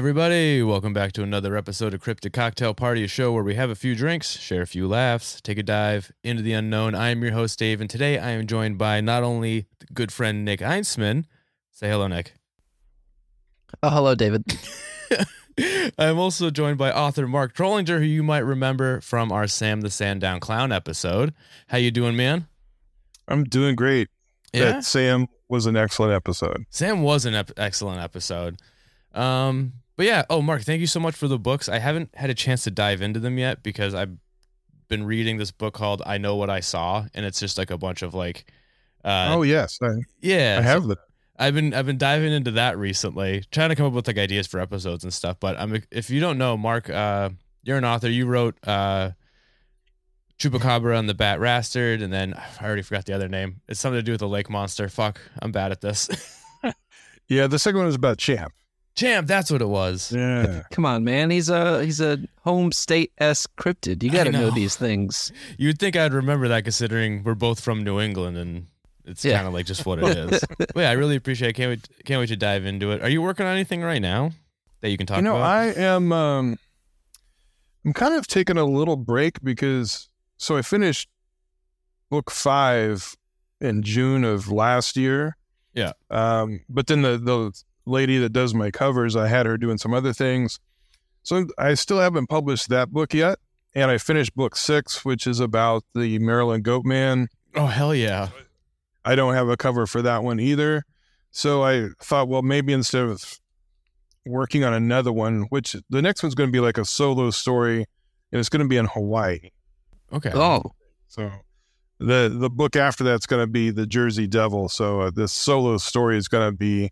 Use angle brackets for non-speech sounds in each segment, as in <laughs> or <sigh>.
everybody. Welcome back to another episode of Cryptid Cocktail Party, a show where we have a few drinks, share a few laughs, take a dive into the unknown. I am your host, Dave, and today I am joined by not only good friend Nick Einstman. Say hello, Nick. Oh, hello, David. <laughs> I'm also joined by author Mark Trollinger, who you might remember from our Sam the Sandown Clown episode. How you doing, man? I'm doing great. Yeah, That Sam was an excellent episode. Sam was an ep- excellent episode. Um, but yeah, oh Mark, thank you so much for the books. I haven't had a chance to dive into them yet because I've been reading this book called I Know What I Saw, and it's just like a bunch of like, uh, oh yes, I, yeah, I have the. I've been I've been diving into that recently, trying to come up with like ideas for episodes and stuff. But I'm if you don't know, Mark, uh, you're an author. You wrote uh, Chupacabra and the Bat Rastard, and then I already forgot the other name. It's something to do with the lake monster. Fuck, I'm bad at this. <laughs> Yeah, the second one is about Champ. Champ, that's what it was. Yeah, <laughs> Come on, man. He's a he's a home state s cryptid. You got to know. know. these things. You'd think I'd remember that considering we're both from New England and it's Yeah. kind of like just what it is. <laughs> but yeah, I really appreciate it. Can't wait can't wait to dive into it. Are you working on anything right now that you can talk you know, about? I am. Um, I'm kind of taking a little break because so I finished book five in June of last year. Yeah. Um, but then the the lady that does my covers, I had her doing some other things, so I still haven't published that book yet. And I finished book six, which is about the Maryland Goat Man. oh hell yeah. I don't have a cover for that one either. So I thought, well, maybe instead of working on another one, which the next one's going to be like a solo story, and it's going to be in Hawaii. Okay. Oh, So the the book after that's going to be the Jersey Devil. So uh, this solo story is going to be,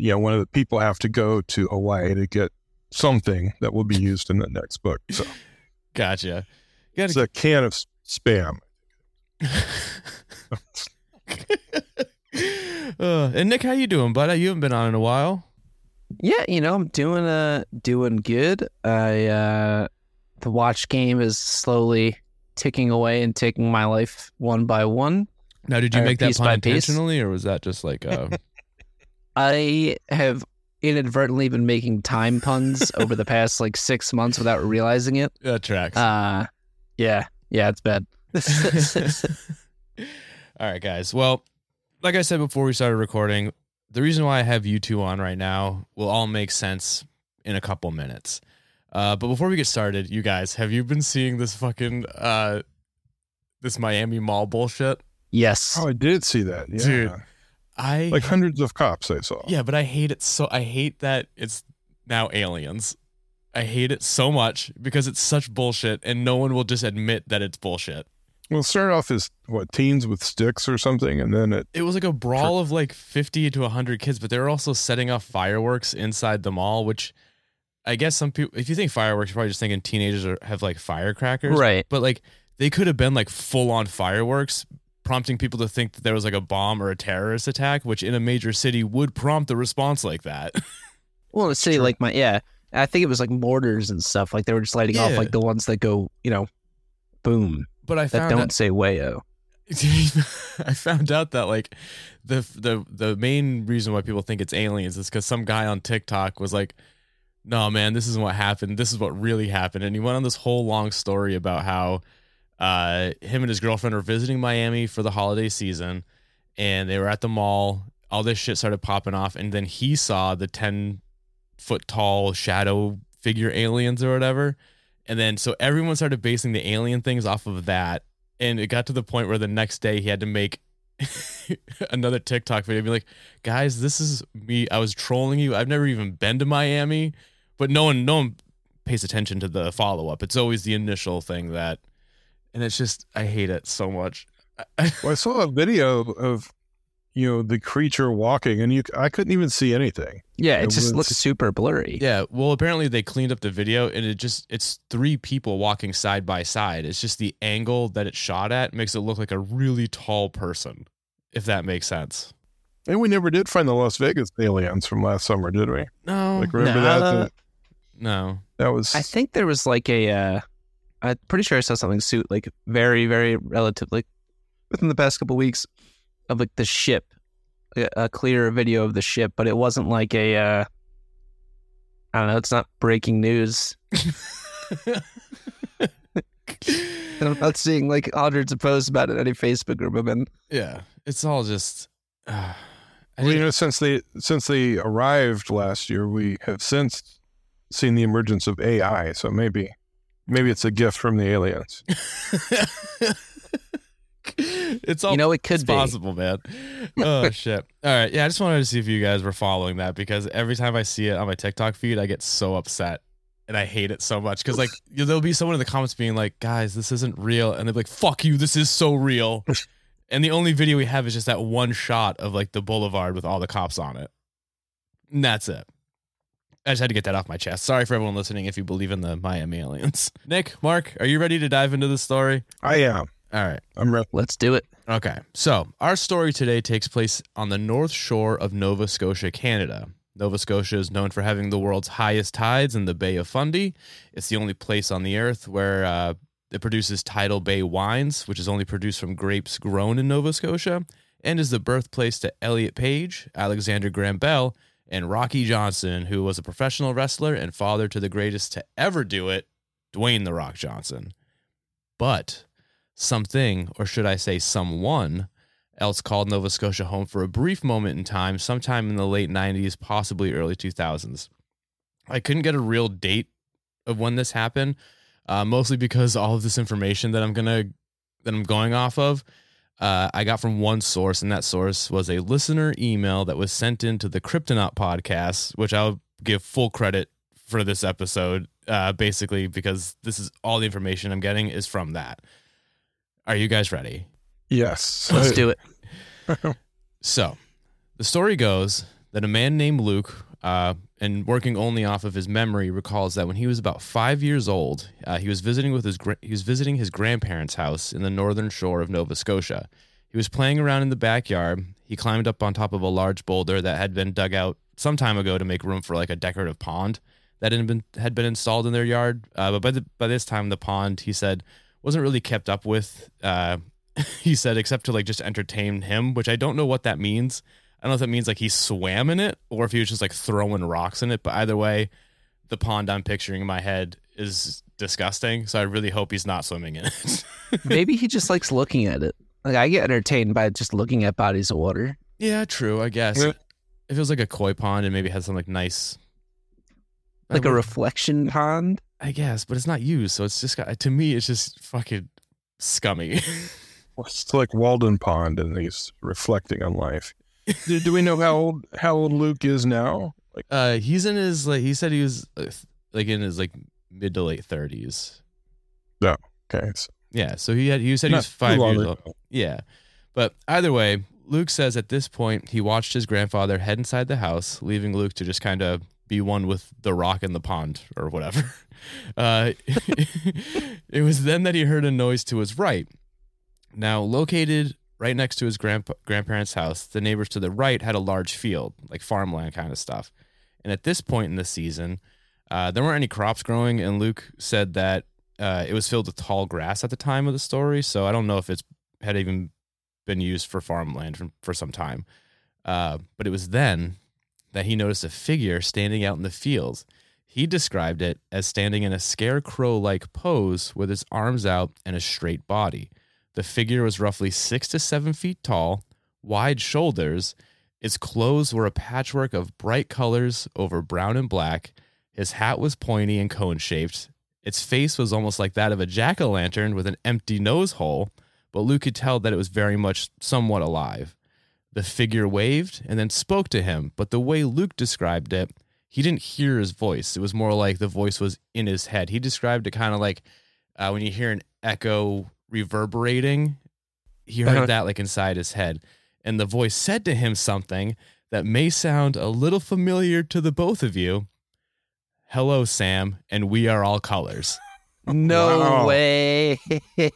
you know, one of the people have to go to Hawaii to get something that will be <laughs> used in the next book. So Gotcha. You gotta, a can of spam. <laughs> uh, and Nick, how you doing, bud? You haven't been on in a while. yeah. You know, I'm doing uh doing good. I uh the watch game is slowly ticking away and taking my life one by one. Now, did you make that piece pun by piece. intentionally, or was that just like uh I have inadvertently been making time puns <laughs> over the past like six months without realizing it. that tracks? Uh yeah, yeah, it's bad. <laughs> All right, guys. Well, like I said before we started recording, the reason why I have you two on right now will all make sense in a couple minutes. Uh, but before we get started, you guys, have you been seeing this fucking uh, this Miami Mall bullshit? yes. Oh, I did see that. Yeah. Dude. I Like hundreds of cops I saw. yeah, but I hate it so. I hate that it's now aliens. I hate it so much because it's such bullshit, and no one will just admit that it's bullshit. Well, it started off as what teens with sticks or something, and then it. It was like a brawl of like 50 to 100 kids, but they were also setting off fireworks inside the mall, which I guess some people, if you think fireworks, you're probably just thinking teenagers are, have like firecrackers. Right. But like they could have been like full on fireworks, prompting people to think that there was like a bomb or a terrorist attack, which in a major city would prompt a response like that. <laughs> Well, in a city True. like my yeah, I think it was like mortars and stuff. Like they were just lighting off like the ones that go, you know, boom. But I That don't out, say wayo. <laughs> I found out that like the the the main reason why people think it's aliens is because some guy on TikTok was like, "No, man, this isn't what happened. This is what really happened." And he went on this whole long story about how uh, him and his girlfriend were visiting Miami for the holiday season, and they were at the mall. All this shit started popping off, and then he saw the ten foot tall shadow figure aliens or whatever. And then so everyone started basing the alien things off of that. And it got to the point where the next day he had to make <laughs> another TikTok video, be like, guys, this is me. I was trolling you. I've never even been to Miami. But no one no one pays attention to the follow up. It's always the initial thing that and it's just I hate it so much. <laughs> Well, I saw a video of, you know, the creature walking, and you, I couldn't even see anything. Yeah, it, It just was- looks super blurry. Yeah, well, apparently they cleaned up the video, and it just it's three people walking side by side. It's just the angle that it's shot at makes it look like a really tall person, if that makes sense. And we never did find the Las Vegas aliens from last summer, did we? No, Like, remember Nah. that? that? no. That was. I think there was like a. Uh, I'm pretty sure I saw something suit like very, very relatively within the past couple weeks of like the ship, a, a clear video of the ship, but it wasn't like a. Uh, I don't know. It's not breaking news. And <laughs> <laughs> I'm not seeing like hundreds of posts about it in any Facebook group I'm in. yeah, it's all just. Uh, I Well, you know, since they since they arrived last year, we have since seen the emergence of AI. So maybe maybe it's a gift from the aliens. <laughs> it's all you know, it could it's be. possible, man. Oh <laughs> shit! All right, yeah. I just wanted to see if you guys were following that because every time I see it on my TikTok feed, I get so upset and I hate it so much because like you- there'll be someone in the comments being like, "Guys, this isn't real," and they're like, "Fuck you, this is so real." <laughs> and the only video we have is just that one shot of like the boulevard with all the cops on it, and that's it. I just had to get that off my chest. Sorry for everyone listening if you believe in the Miami aliens. <laughs> Nick, Mark, are you ready to dive into the story? I am. All right. I'm ready. Let's do it. Okay, so our story today takes place on the north shore of Nova Scotia, Canada. Nova Scotia is known for having the world's highest tides in the Bay of Fundy. It's the only place on the earth where uh, it produces tidal bay wines, which is only produced from grapes grown in Nova Scotia, and is the birthplace to Elliot Page, Alexander Graham Bell, and Rocky Johnson, who was a professional wrestler and father to the greatest to ever do it, Dwayne The Rock Johnson. But something, or should I say someone, else called Nova Scotia home for a brief moment in time, sometime in the late 90s, possibly early 2000s. I couldn't get a real date of when this happened, uh, mostly because all of this information that I'm gonna that I'm going off of, uh, I got from one source, and that source was a listener email that was sent into the Cryptonaut podcast, which I'll give full credit for this episode, uh, basically because this is all the information I'm getting is from that. Are you guys ready? Yes. Let's do it. <laughs> So, the story goes that a man named Luke, uh, and working only off of his memory, recalls that when he was about five years old, uh, he was visiting with his gra- he was visiting his grandparents' house in the northern shore of Nova Scotia. He was playing around in the backyard. He climbed up on top of a large boulder that had been dug out some time ago to make room for like a decorative pond that had been had been installed in their yard. Uh, but by the by this time, the pond he said wasn't really kept up with. Uh, <laughs> he said except to like just entertain him, which I don't know what that means. I don't know if that means like he swam in it or if he was just like throwing rocks in it. But either way, the pond I'm picturing in my head is disgusting. So I really hope he's not swimming in it. <laughs> Maybe he just likes looking at it. Like I get entertained by just looking at bodies of water. yeah, true. I guess Yeah. it feels like a koi pond and maybe has some like nice, Like a reflection pond. I guess, but it's not used, so it's just got to me. It's just fucking scummy. <laughs> It's like Walden Pond, and he's reflecting on life. Do, do we know how old how old Luke is now? Like, uh, he's in his like he said he was uh, like in his like mid to late thirties. okay, so Yeah, so he had he said he not was five years old. Yeah. But either way, Luke says at this point he watched his grandfather head inside the house, leaving Luke to just kind of be one with the rock in the pond or whatever. <laughs> Uh, <laughs> it was then that he heard a noise to his right. Now, located right next to his grandpa- grandparents' house, the neighbors to the right had a large field, like farmland kind of stuff. And at this point in the season, uh, there weren't any crops growing, and Luke said that uh, it was filled with tall grass at the time of the story. So I don't know if it's had even been used for farmland for, for some time. Uh, but it was then that he noticed a figure standing out in the fields. He described it as standing in a scarecrow like pose with his arms out and a straight body. The figure was roughly six to seven feet tall, wide shoulders. Its clothes were a patchwork of bright colors over brown and black. His hat was pointy and cone shaped. Its face was almost like that of a jack o' lantern with an empty nose hole, but Luke could tell that it was very much somewhat alive. The figure waved and then spoke to him, but the way Luke described it, he didn't hear his voice. It was more like the voice was in his head. He described it kind of like uh, when you hear an echo reverberating, he heard Uh-huh. that like inside his head. And the voice said to him something that may sound a little familiar to the both of you. Hello, Sam, and we are all colors. No Wow. way.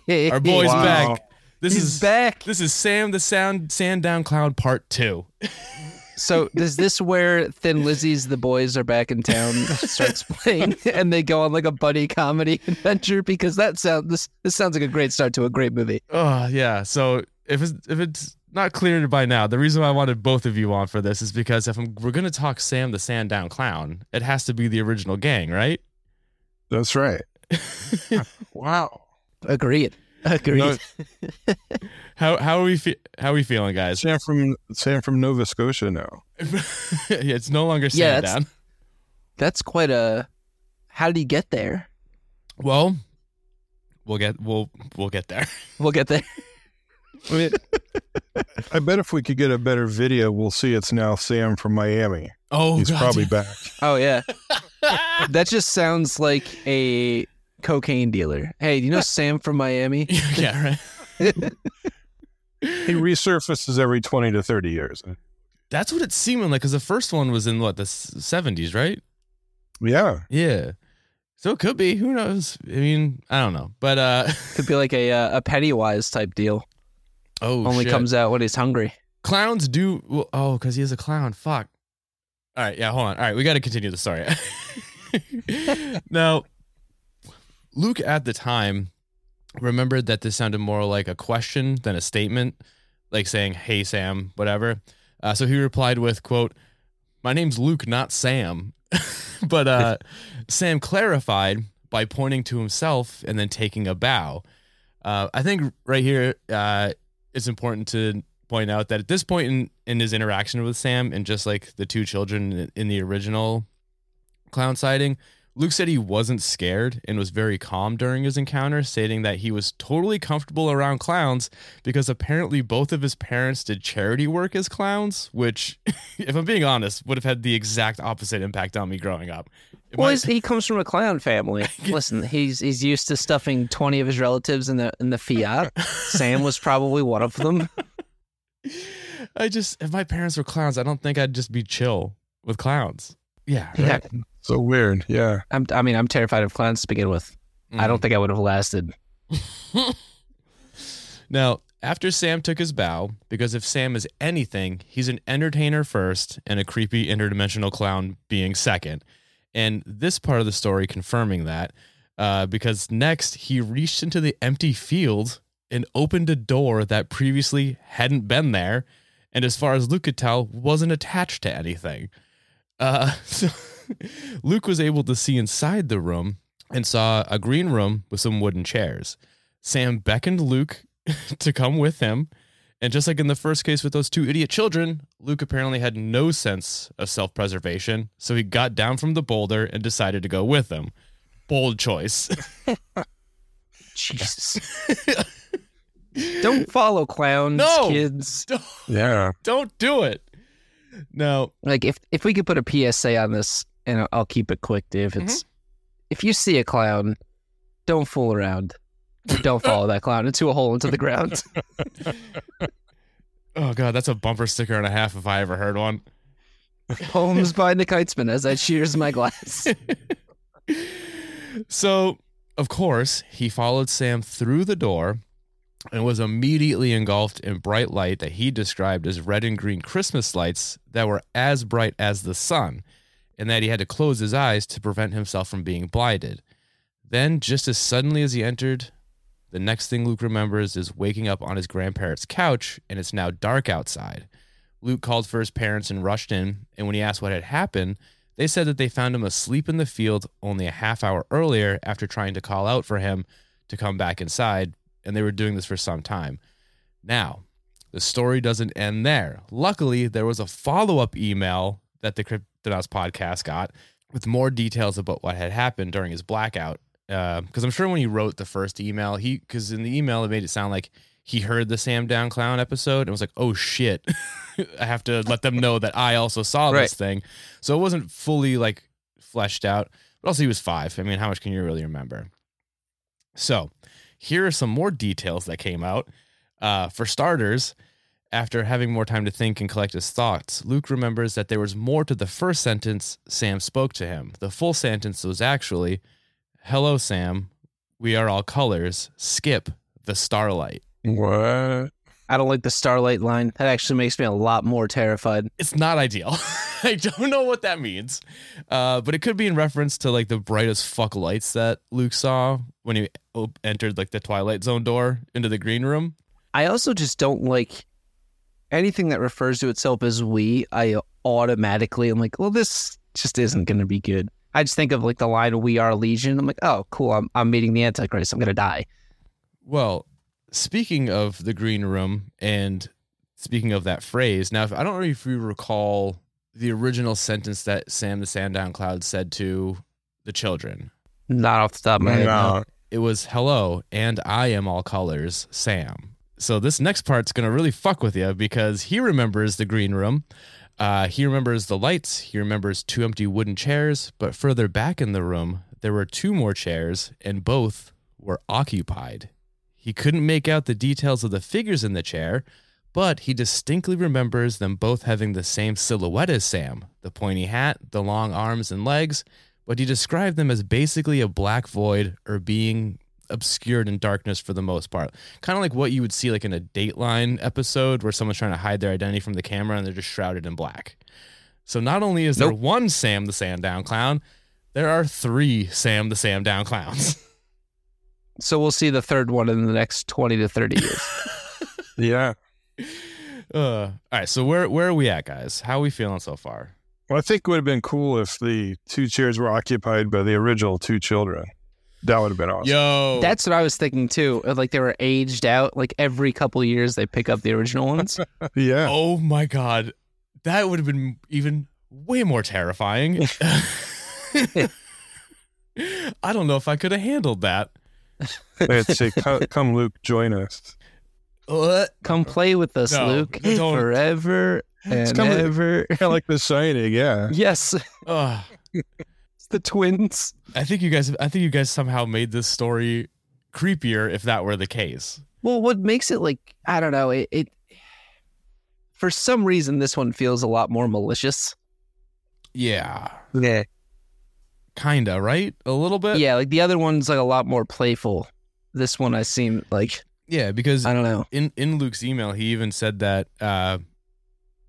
Our boy's Wow. back. This He's is back. This is Sam the Sound Sandown Clown Part Two. <laughs> So is this where Thin Lizzy's The Boys Are Back in Town starts <laughs> playing and they go on like a buddy comedy <laughs> adventure? Because that sound this this sounds like a great start to a great movie. Oh yeah. So if it's if it's not clear by now, the reason why I wanted both of you on for this is because if I'm, we're going to talk Sam the Sandown Clown, it has to be the original gang, right? That's right. <laughs> wow. Agreed. Agreed. No, <laughs> how how are we fe- how are we feeling, guys? Sam from Sam from Nova Scotia now. <laughs> yeah, it's no longer Yeah, that's- Sandown. That's quite a. How did he get there? Well, we'll get we'll we'll get there. <laughs> We'll get there. I mean, I bet if we could get a better video, we'll see it's now Sam from Miami. Oh, He's God. probably back. Oh yeah, that just sounds like a cocaine dealer. Hey, do you know <laughs> Sam from Miami? <laughs> yeah, right. He resurfaces every 20 to 30 years. That's what it's seeming like because the first one was in what the seventies, right? Yeah. Yeah. So it could be. Who knows? I mean, I don't know. But uh <laughs> Could be like a uh, a Pennywise type deal. oh, Only shit. comes out when he's hungry. clowns do. Well, oh, because he is a clown. Fuck. All right. Yeah. Hold on. All right. We got to continue the story. now, Luke at the time remembered that this sounded more like a question than a statement, like saying, "Hey, Sam," whatever. Uh, so he replied with, "quote My name's Luke, not Sam." <laughs> but uh, <laughs> Sam clarified by pointing to himself and then taking a bow. Uh, I think right here uh, it's important to point out that at this point in, in his interaction with Sam and just like the two children in- in the original clown sighting, Luke said he wasn't scared and was very calm during his encounter, stating that he was totally comfortable around clowns because apparently both of his parents did charity work as clowns, which, <laughs> if I'm being honest, would have had the exact opposite impact on me growing up. It Well, might- he comes from a clown family. <laughs> Listen, he's he's used to stuffing twenty of his relatives in the in the Fiat. <laughs> Sam was probably one of them. I just, if my parents were clowns, I don't think I'd just be chill with clowns. Yeah. Yeah, right? So weird. Yeah. I'm, I mean, I'm terrified of clowns to begin with. I don't think I would have lasted. <laughs> Now, after Sam took his bow, because if Sam is anything, he's an entertainer first and a creepy interdimensional clown being second. And this part of the story confirming that, uh, because next he reached into the empty field and opened a door that previously hadn't been there, and as far as Luke could tell, wasn't attached to anything. Uh, <laughs> so <laughs> Luke was able to see inside the room and saw a green room with some wooden chairs. Sam beckoned Luke <laughs> to come with him. And just like in the first case with those two idiot children, Luke apparently had no sense of self preservation. So he got down from the boulder and decided to go with them. Bold choice. <laughs> Jesus. Don't follow clowns, No. kids. don't, Yeah. don't do it. No. Like if if we could put a PSA on this, and I'll- I'll keep it quick, Dave. Mm-hmm. It's if you see a clown, don't fool around. Don't <laughs> follow that clown into a hole into the ground. <laughs> <laughs> oh God, that's a bumper sticker and a half if I ever heard one. Poems by Nick Heitzman as I cheers my glass. So, of course, he followed Sam through the door and was immediately engulfed in bright light that he described as red and green Christmas lights that were as bright as the sun, and that he had to close his eyes to prevent himself from being blinded. Then, just as suddenly as he entered, the next thing Luke remembers is waking up on his grandparents' couch, and it's now dark outside. Luke called for his parents and rushed in, and when he asked what had happened, they said that they found him asleep in the field only a half hour earlier after trying to call out for him to come back inside, and they were doing this for some time. Now, the story doesn't end there. Luckily, there was a follow up email that the Cryptonauts podcast got with more details about what had happened during his blackout. Because I'm sure when he wrote the first email, he because in the email it made it sound like he heard the Sandown Clown episode and was like, "Oh shit, <laughs> I have to let them know that I also saw Right. this thing." So it wasn't fully like fleshed out. But also, he was five. I mean, how much can you really remember? So here are some more details that came out. Uh, for starters, after having more time to think and collect his thoughts, Luke remembers that there was more to the first sentence Sam spoke to him. The full sentence was actually, Hello, Sam. We are all colors. Skip the starlight. What? I don't like the starlight line. That actually makes me a lot more terrified. It's not ideal. <laughs> I don't know what that means. Uh, but it could be in reference to like the brightest fuck lights that Luke saw when he op- entered like the Twilight Zone door into the green room. I also just don't like anything that refers to itself as we, I automatically am like, well, this just isn't going to be good. I just think of like the line "We are Legion." I'm like, oh, cool. I'm I'm meeting the Antichrist. I'm gonna die. Well, speaking of the green room and speaking of that phrase, now if, I don't know if you recall the original sentence that Sam the Sandown Clown said to the children. Not off the top of my head. no. No. It was hello, and I am all colors, Sam. So this next part's gonna really fuck with you because he remembers the green room. Uh, he remembers the lights. He remembers two empty wooden chairs. But further back in the room, there were two more chairs, and both were occupied. He couldn't make out the details of the figures in the chair, but he distinctly remembers them both having the same silhouette as Sam the pointy hat, the long arms and legs. But he described them as basically a black void or being obscured in darkness for the most part. Kind of like what you would see like in a Dateline episode where someone's trying to hide their identity from the camera and they're just shrouded in black. So not only is there one Sam the Sandown clown, there are three Sam the Sandown clowns. <laughs> So we'll see the third one in the next twenty to thirty years. <laughs> Yeah. Uh, all right, so where where are we at, guys? How are we feeling so far? Well, I think it would have been cool if the two chairs were occupied by the original two children. That would have been awesome. Yo, That's what I was thinking too. Like they were aged out. Like every couple of years, they pick up the original ones. <laughs> Yeah. oh my god, that would have been even way more terrifying. <laughs> <laughs> I don't know if I could have handled that. They'd say, come, come, Luke, join us. Uh, Come play with us, No, Luke, don't. forever and kinda- ever. Kind of like the Shining, yeah. yes, uh, it's <laughs> the twins. I think you guys. I think you guys somehow made this story creepier if that were the case. Well, what makes it like I don't know it, it. For some reason, this one feels a lot more malicious. Yeah, Yeah, kinda right, a little bit. yeah. Like the other one's like a lot more playful. This one, I seem like yeah, because I don't know. in in Luke's email, he even said that uh,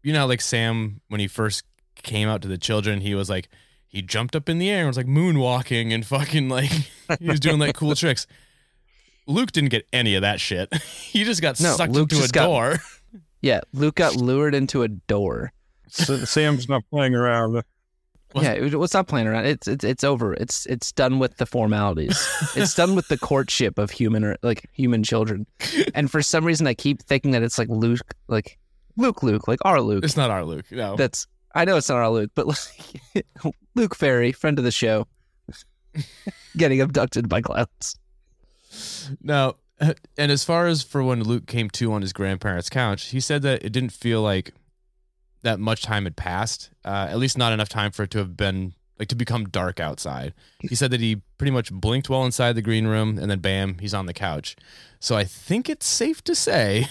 you know, like Sam when he first came out to the children, he was like he jumped up in the air and was like moonwalking and fucking like <laughs> he was doing like cool tricks. Luke didn't get any of that shit. <laughs> he just got No, sucked Luke into a got- door. <laughs> Yeah, Luke got lured into a door. Sam's not playing around. Yeah, it, what's not playing around? It's it's it's over. It's it's done with the formalities. it's done with the courtship of human or like human children. And for some reason, I keep thinking that it's like Luke, like Luke, Luke, like our Luke. It's not our Luke. No. That's I know it's not our Luke, but like, <laughs> Luke Ferry, friend of the show, <laughs> getting abducted by clowns. Now, <laughs> and as far as for when Luke came to on his grandparents' couch, he said that it didn't feel like that much time had passed. Uh, at least not enough time for it to have been like to become dark outside. He said that he pretty much blinked while inside the green room, and then bam, he's on the couch. So I think it's safe to say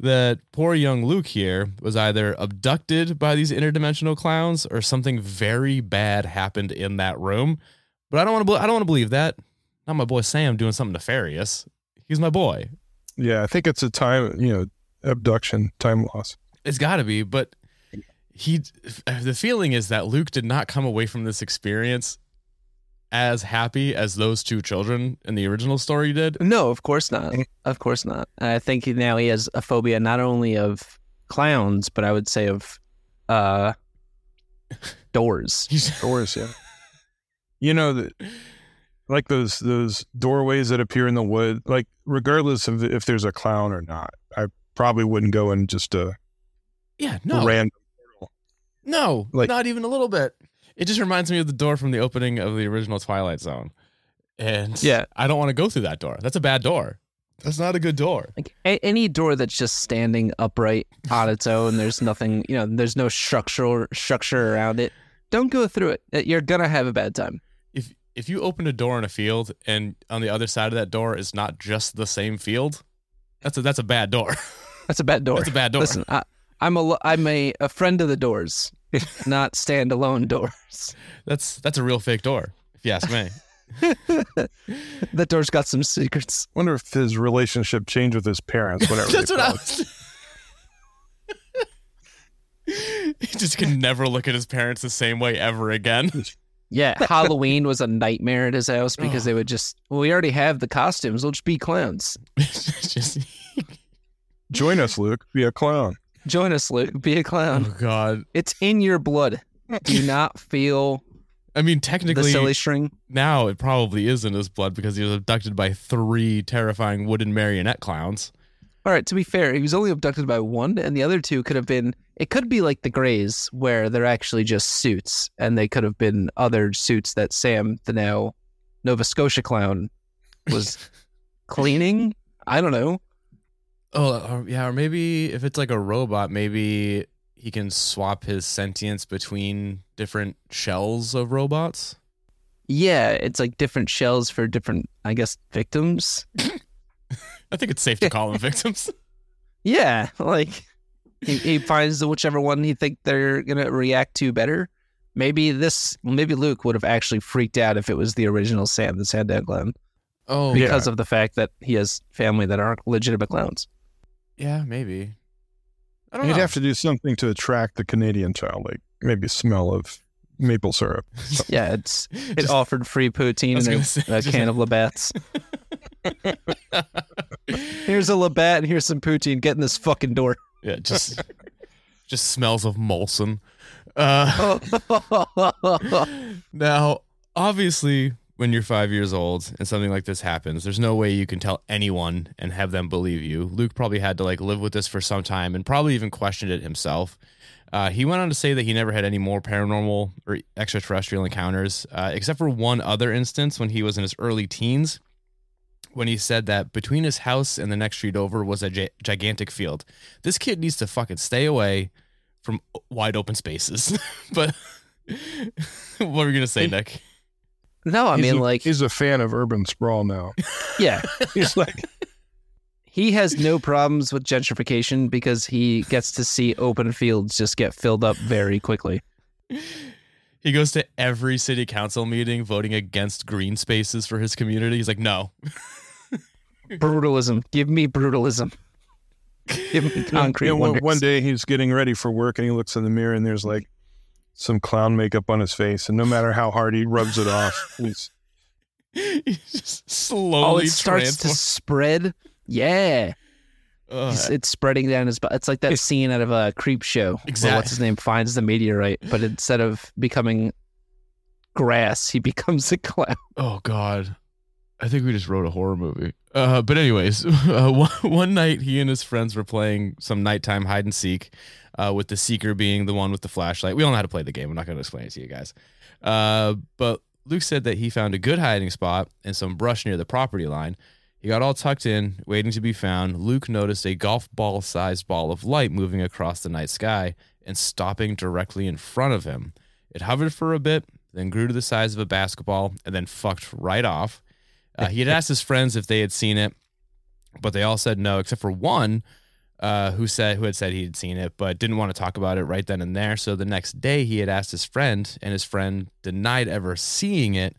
that poor young Luke here was either abducted by these interdimensional clowns or something very bad happened in that room. But I don't want to. I don't want to believe that. Not my boy Sam doing something nefarious. He's my boy. Yeah, I think it's a time, you know, abduction, time loss. It's got to be, but he. The feeling is that Luke did not come away from this experience as happy as those two children in the original story did. No, of course not. Of course not. I think now he has a phobia not only of clowns, but I would say of uh <laughs> doors. He's, <laughs> Doors, yeah. You know that, like those those doorways that appear in the wood. Like regardless of if there's a clown or not, I probably wouldn't go in just a yeah, no, random. no, like- not even a little bit. It just reminds me of the door from the opening of the original Twilight Zone, and Yeah. I don't want to go through that door. That's a bad door. That's not a good door. Like a- any door that's just standing upright on its own, there's nothing, you know, there's no structural structure around it. Don't go through it. Uh, You're gonna have a bad time. if if you open a door in a field and on the other side of that door is not just the same field, that's a that's a bad door. <laughs> That's a bad door. That's a bad door. Listen, I, I'm a lo- I'm a, a friend of the doors, not standalone doors. That's that's a real fake door, if you ask me. <laughs> <laughs> that door's got some secrets. Wonder if his relationship changed with his parents. <laughs> Whatever. that's they what I was. he just can never look at his parents the same way ever again. Yeah, Halloween was a nightmare at his house because Oh. they would just, well, we already have the costumes. We'll just be clowns. Just. Join us, Luke. Be a clown. Join us, Luke. Be a clown. Oh God. It's in your blood. Do <laughs> not feel I mean, the technically, silly string? now it probably is in his blood because he was abducted by three terrifying wooden marionette clowns. All right, to be fair, he was only abducted by one, and the other two could have been. It could be like the Greys, where they're actually just suits, and they could have been other suits that Sam, the now Nova Scotia clown, was <laughs> cleaning. I don't know. Oh, uh, yeah, or maybe if it's like a robot, maybe he can swap his sentience between different shells of robots. Yeah, it's like different shells for different, I guess, victims. <laughs> I think it's safe to call them victims. <laughs> Yeah, like he, he finds whichever one he think they're gonna react to better. Maybe this, maybe Luke would have actually freaked out if it was the original Sam, the Sandown clown, Oh, Yeah. because of the fact that he has family that aren't legitimate clowns. Yeah, maybe. I don't You'd know. have to do something to attract the Canadian child, like maybe smell of maple syrup. <laughs> Yeah, it's <laughs> it Just- offered free poutine and a, say, a just- can of Labatt's. <laughs> Here's a Labatt and here's some poutine. Get in this fucking door. yeah, just just smells of Molson. Uh, now, obviously, when you're five years old and something like this happens, there's no way you can tell anyone and have them believe you. Luke probably had to like live with this for some time and probably even questioned it himself. Uh, he went on to say that he never had any more paranormal or extraterrestrial encounters, uh, except for one other instance when he was in his early teens, when he said that between his house and the next street over was a gi- gigantic field. This kid needs to fucking stay away from wide open spaces. <laughs> but <laughs> what were you gonna say, Nick? No, I He's mean a- like he's a fan of urban sprawl now. <laughs> yeah, <laughs> He's like, he has no problems with gentrification because he gets to see open fields just get filled up very quickly. He goes to every city council meeting voting against green spaces for his community. He's like, no. <laughs> Brutalism. Give me brutalism. Give me concrete you know, one, one day he's getting ready for work and he looks in the mirror and there's like some clown makeup on his face, and no matter how hard he rubs it off, <laughs> he's he just oh, it starts to spread. Yeah, Ugh. It's, it's spreading down his. bu- It's like that It's- scene out of a Creepshow. where what's his name finds the meteorite, but instead of becoming grass, he becomes a <laughs> clown. Oh God, I think we just wrote a horror movie. Uh, but anyways, <laughs> uh, one, one night he and his friends were playing some nighttime hide and seek, uh, with the seeker being the one with the flashlight. We all know how to play the game. I'm not going to explain it to you guys. Uh, but Luke said that he found a good hiding spot in some brush near the property line. He got all tucked in, waiting to be found. Luke noticed a golf ball sized ball of light moving across the night sky and stopping directly in front of him. It hovered for a bit, then grew to the size of a basketball, and then fucked right off. Uh, he had asked his friends if they had seen it, but they all said no, except for one uh, who said who had said he had seen it, but didn't want to talk about it right then and there. So the next day, he had asked his friend, and his friend denied ever seeing it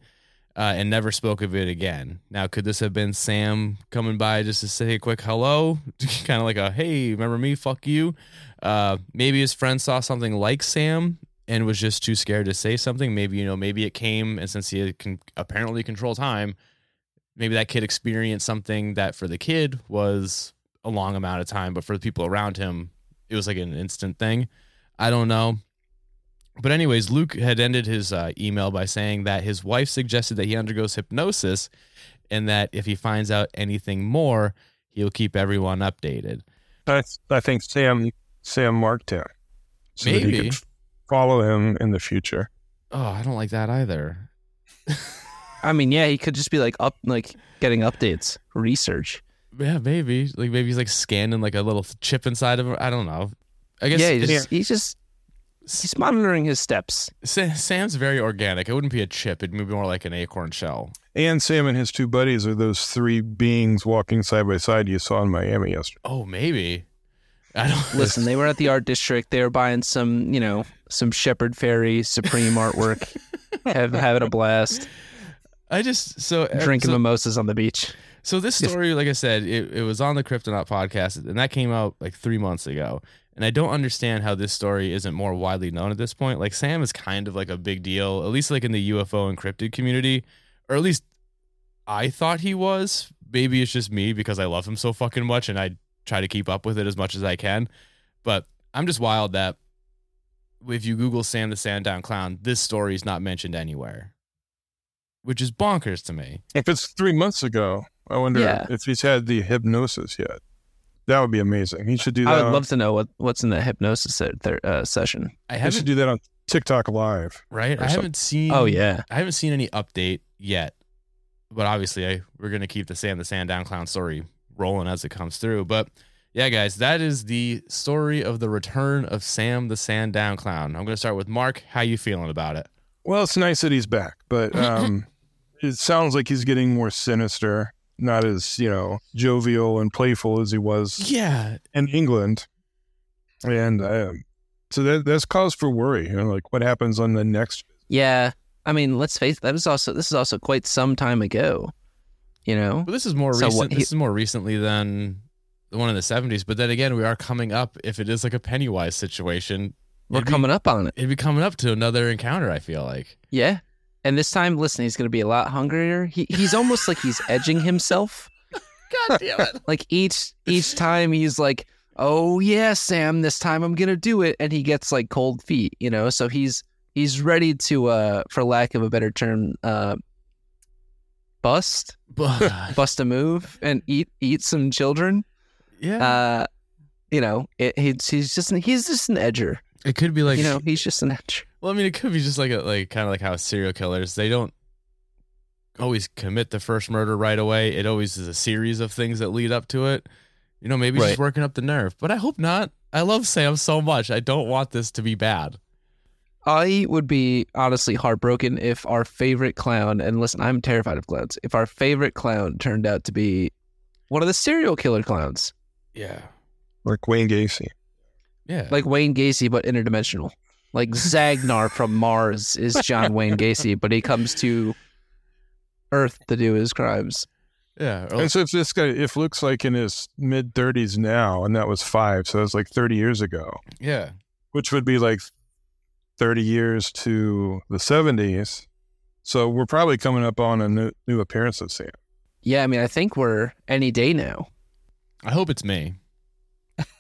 uh, and never spoke of it again. Now, could this have been Sam coming by just to say a quick hello, <laughs> kind of like a "Hey, remember me? Fuck you." Uh, maybe his friend saw something like Sam and was just too scared to say something. Maybe you know, maybe it came, and since he can apparently control time, maybe that kid experienced something that for the kid was a long amount of time, but for the people around him, it was like an instant thing. I don't know. But anyways, Luke had ended his uh, email by saying that his wife suggested that he undergoes hypnosis, and that if he finds out anything more, he'll keep everyone updated. I, I think Sam Sam marked him so that he Maybe. could follow him in the future. Oh, I don't like that either. <laughs> I mean, yeah, he could just be like up, like getting updates, research. Yeah, maybe. Like maybe he's like scanning like a little chip inside of him. I don't know. I guess yeah, he's just, he's just he's monitoring his steps. Sam's very organic. It wouldn't be a chip. It'd be more like an acorn shell. And Sam and his two buddies are those three beings walking side by side you saw in Miami yesterday. Oh, maybe. I don't <laughs> Listen, they were at the art district. They were buying some, you know, some Shepard Fairey Supreme artwork, <laughs> have, having a blast, I just so uh, drinking so, mimosas on the beach. so this story, like I said, it, it was on the Cryptonaut podcast, and that came out like three months ago. And I don't understand how this story isn't more widely known at this point. Like Sam is kind of like a big deal, at least like in the UFO and cryptid community, or at least I thought he was. Maybe it's just me because I love him so fucking much, and I try to keep up with it as much as I can. But I'm just wild that if you Google Sam the Sandown Clown, this story is not mentioned anywhere, which is bonkers to me. If it's three months ago, I wonder Yeah. if he's had the hypnosis yet. That would be amazing. He should do that. I would on, love to know what what's in the hypnosis se- thir- uh, session. I he should haven't do that on TikTok Live. right. or I haven't seen. Oh yeah, I haven't seen any update yet, but obviously I, we're gonna keep the Sam the Sandown Clown story rolling as it comes through. But yeah, guys, that is the story of the return of Sam the Sandown Clown. I'm gonna start with Mark. How you feeling about it? Well, it's nice that he's back, but <laughs> um, it sounds like he's getting more sinister, not as you know jovial and playful as he was Yeah, in England, and um, so that that's cause for worry. You know, like what happens on the next. yeah. I mean, let's face it. That was also this is also quite some time ago. You know, but this is more So recent. what he- this is more recently than the one in the 70s. But then again, we are coming up. If it is like a Pennywise situation, we're it'd be- coming up on it. It'd be coming up to another encounter. I feel like. Yeah. And this time, listen, he's going to be a lot hungrier. He, he's almost like he's <laughs> edging himself. God damn it! <laughs> Like each each time he's like, "Oh yeah, Sam, this time I'm going to do it." And he gets like cold feet, you know? So he's he's ready to uh for lack of a better term, uh bust, bust a move and eat eat some children. yeah, Uh you know, it, he's he's just he's just an edger. it could be like you know, he's just an edger. Well, I mean, it could be just like a like kind of like how serial killers they don't always commit the first murder right away. It always is a series of things that lead up to it. You know, maybe he's just working up the nerve, but I hope not. I love Sam so much. I don't want this to be bad. I would be honestly heartbroken if our favorite clown, and listen, I'm terrified of clowns, if our favorite clown turned out to be one of the serial killer clowns, Yeah, Like Wayne Gacy. yeah. like Wayne Gacy, but interdimensional. Like Zagnar from Mars is John Wayne Gacy, but he comes to Earth to do his crimes. yeah. Or- And so if this guy, if Luke's like in his mid thirties now, and that was five, so that's like thirty years ago, yeah. which would be like thirty years to the seventies. So we're probably coming up on a new, new appearance of Sam. Yeah, I mean, I think we're any day now. I hope it's me.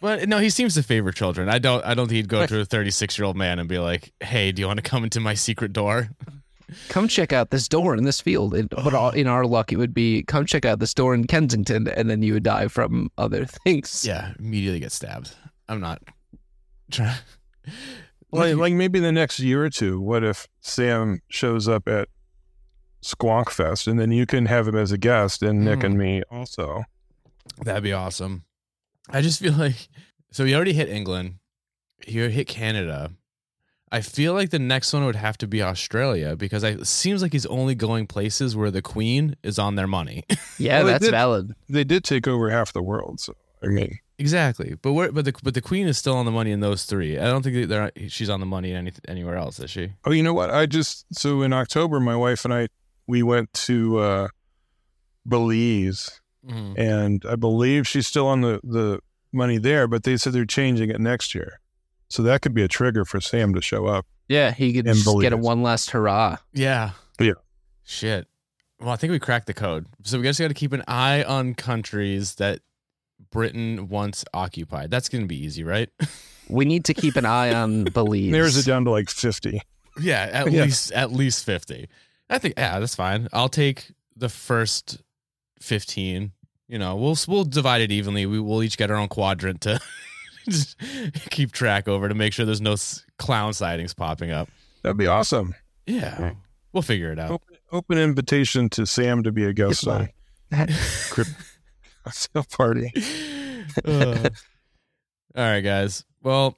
But no, he seems to favor children. I don't. I don't think he'd go to a 36 year old man and be like, "Hey, do you want to come into my secret door?" Come check out this door in this field. It, but all- in our luck, it would be come check out this door in Kensington, and then you would die from other <laughs> things. Yeah, immediately get stabbed. I'm not <laughs> trying. Like, like maybe the next year or two, what if Sam shows up at Squonk Fest, and then you can have him as a guest, and Nick Mhm. and me also. That'd be awesome. I just feel <laughs> like so he already hit England. He hit Canada. I feel like the next one would have to be Australia because I, it seems like he's only going places where the Queen is on their money. <laughs> Yeah, Well, they that's did- valid. They did take over half the world, so I mean, exactly, but where, but the but the Queen is still on the money in those three. I don't think they're she's on the money in any, anywhere else, is she? Oh, you know what? I just so in October, my wife and I we went to uh, Belize, Mm-hmm. and I believe she's still on the the money there, but they said they're changing it next year, so that could be a trigger for Sam to show up. Yeah, he could And just get a Belize. one last hurrah. Yeah. Yeah. Shit. Well, I think we cracked the code. So we just got to keep an eye on countries that Britain once occupied. That's going to be easy, right? <laughs> We need to keep an eye on <laughs> Belize. There's it down to like fifty. yeah, at <laughs> Yeah. least at least 50. I think yeah, that's fine. I'll take the first 15. You know, we'll we'll divide it evenly. We will each get our own quadrant to <laughs> keep track over to make sure there's no clown sightings popping up. That'd be awesome. Yeah. We'll figure it out. Open, open invitation to Sam to be a guest on a sale party. <laughs> Uh, all right, guys. Well,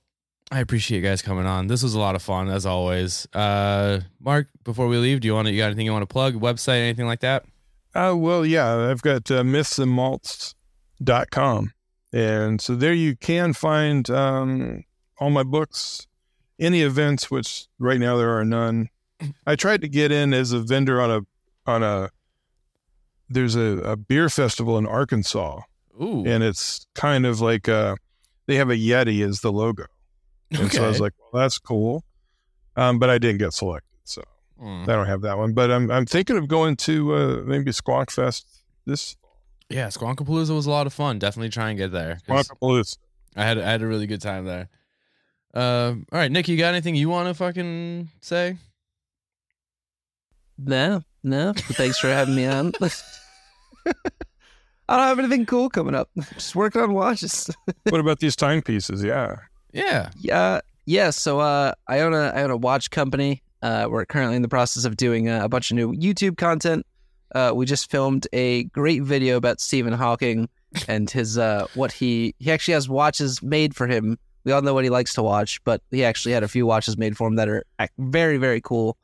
I appreciate you guys coming on. This was a lot of fun as always. Uh, Mark, before we leave, do you want to, you got anything you want to plug? Website, anything like that? Uh, well, yeah, I've got uh, mythsandmalts.com. And so there you can find um, all my books, any events, which right now there are none. I tried to get in as a vendor on a, on a, there's a, a beer festival in Arkansas, Ooh. and it's kind of like uh they have a Yeti as the logo. And so I was like, well, that's cool. Um, but I didn't get selected. So Mm. I don't have that one, but I'm I'm thinking of going to uh, maybe Squawk Fest this Yeah, Squonkapalooza was a lot of fun. Definitely try and get there. Squonkapalooza. I had I had a really good time there. Uh, all right, Nick, you got anything you want to fucking say? No, no. Thanks for having me on. <laughs> I don't have anything cool coming up. Just working on watches. what about these timepieces? Yeah. Yeah. Yeah, yeah. So uh, I own a I own a watch company. Uh, we're currently in the process of doing a, a bunch of new YouTube content. Uh, we just filmed a great video about Stephen Hawking and his uh, what he he actually has watches made for him. We all know what he likes to watch, but he actually had a few watches made for him that are very very cool.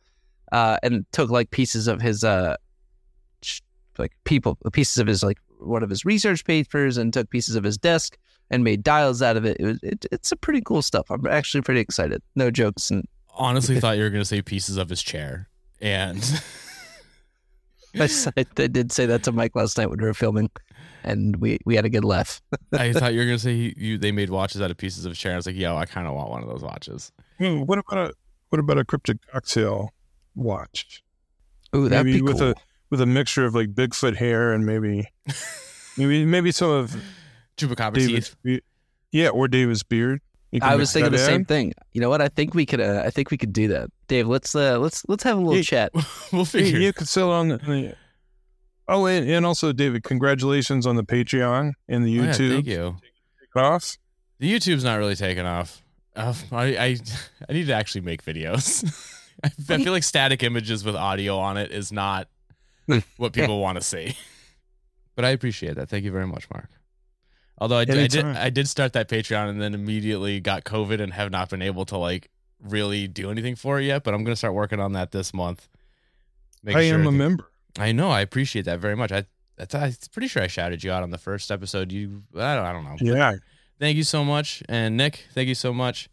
Uh, and took like pieces of his uh, like people pieces of his like one of his research papers and took pieces of his desk and made dials out of it. It was it, it's a pretty cool stuff. I'm actually pretty excited. No jokes and Honestly, <laughs> thought you were gonna say pieces of his chair, and <laughs> I did say that to Mike last night when we were filming, and we, we had a good laugh. I <laughs> thought you were gonna say he, you they made watches out of pieces of his chair. I was like, yo, I kind of want one of those watches. Hmm, what about a what about a cryptid cocktail watch? Ooh, that'd maybe be with cool. a with a mixture of like Bigfoot hair and maybe maybe maybe some of Chupacabra David's teeth. be- yeah, or David's beard. You can I was thinking that the same thing. You know what? I think we could. Uh, I think we could do that, Dave. Let's uh, let's let's have a little Yeah. chat. <laughs> we'll You, figure. you could sell on the, the oh, and, and also David, congratulations on the Patreon and the Oh, yeah, YouTube thank you. taking off. The YouTube's not really taking off. Uh, I, I I need to actually make videos. <laughs> I, I feel like static images with audio on it is not <laughs> what people want to see. But I appreciate that. Thank you very much, Mark. Although I, did- I did I did start that Patreon and then immediately got COVID and have not been able to like really do anything for it yet. But I'm gonna start working on that this month. I am sure a that- member. I know. I appreciate that very much. I that's, I'm pretty sure I shouted you out on the first episode. You I don't, I don't know. Yeah, thank you so much. And Nick, thank you so much.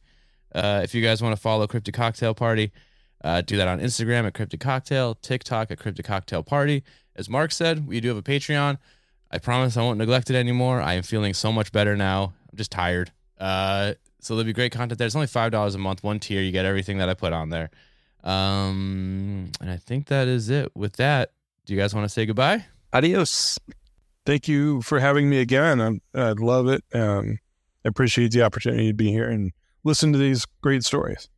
Uh, if you guys want to follow Cryptid Cocktail Party, uh, do that on Instagram at Cryptid Cocktail, TikTok at Cryptid Cocktail Party. As Mark said, we do have a Patreon. I promise I won't neglect it anymore. I am feeling so much better now. I'm just tired. Uh, so there'll be great content there. It's only five dollars a month, one tier. You get everything that I put on there. Um, and I think that is it. With that, do you guys want to say goodbye? Adios. thank you for having me again. I'm, I love it. Um, I appreciate the opportunity to be here and listen to these great stories.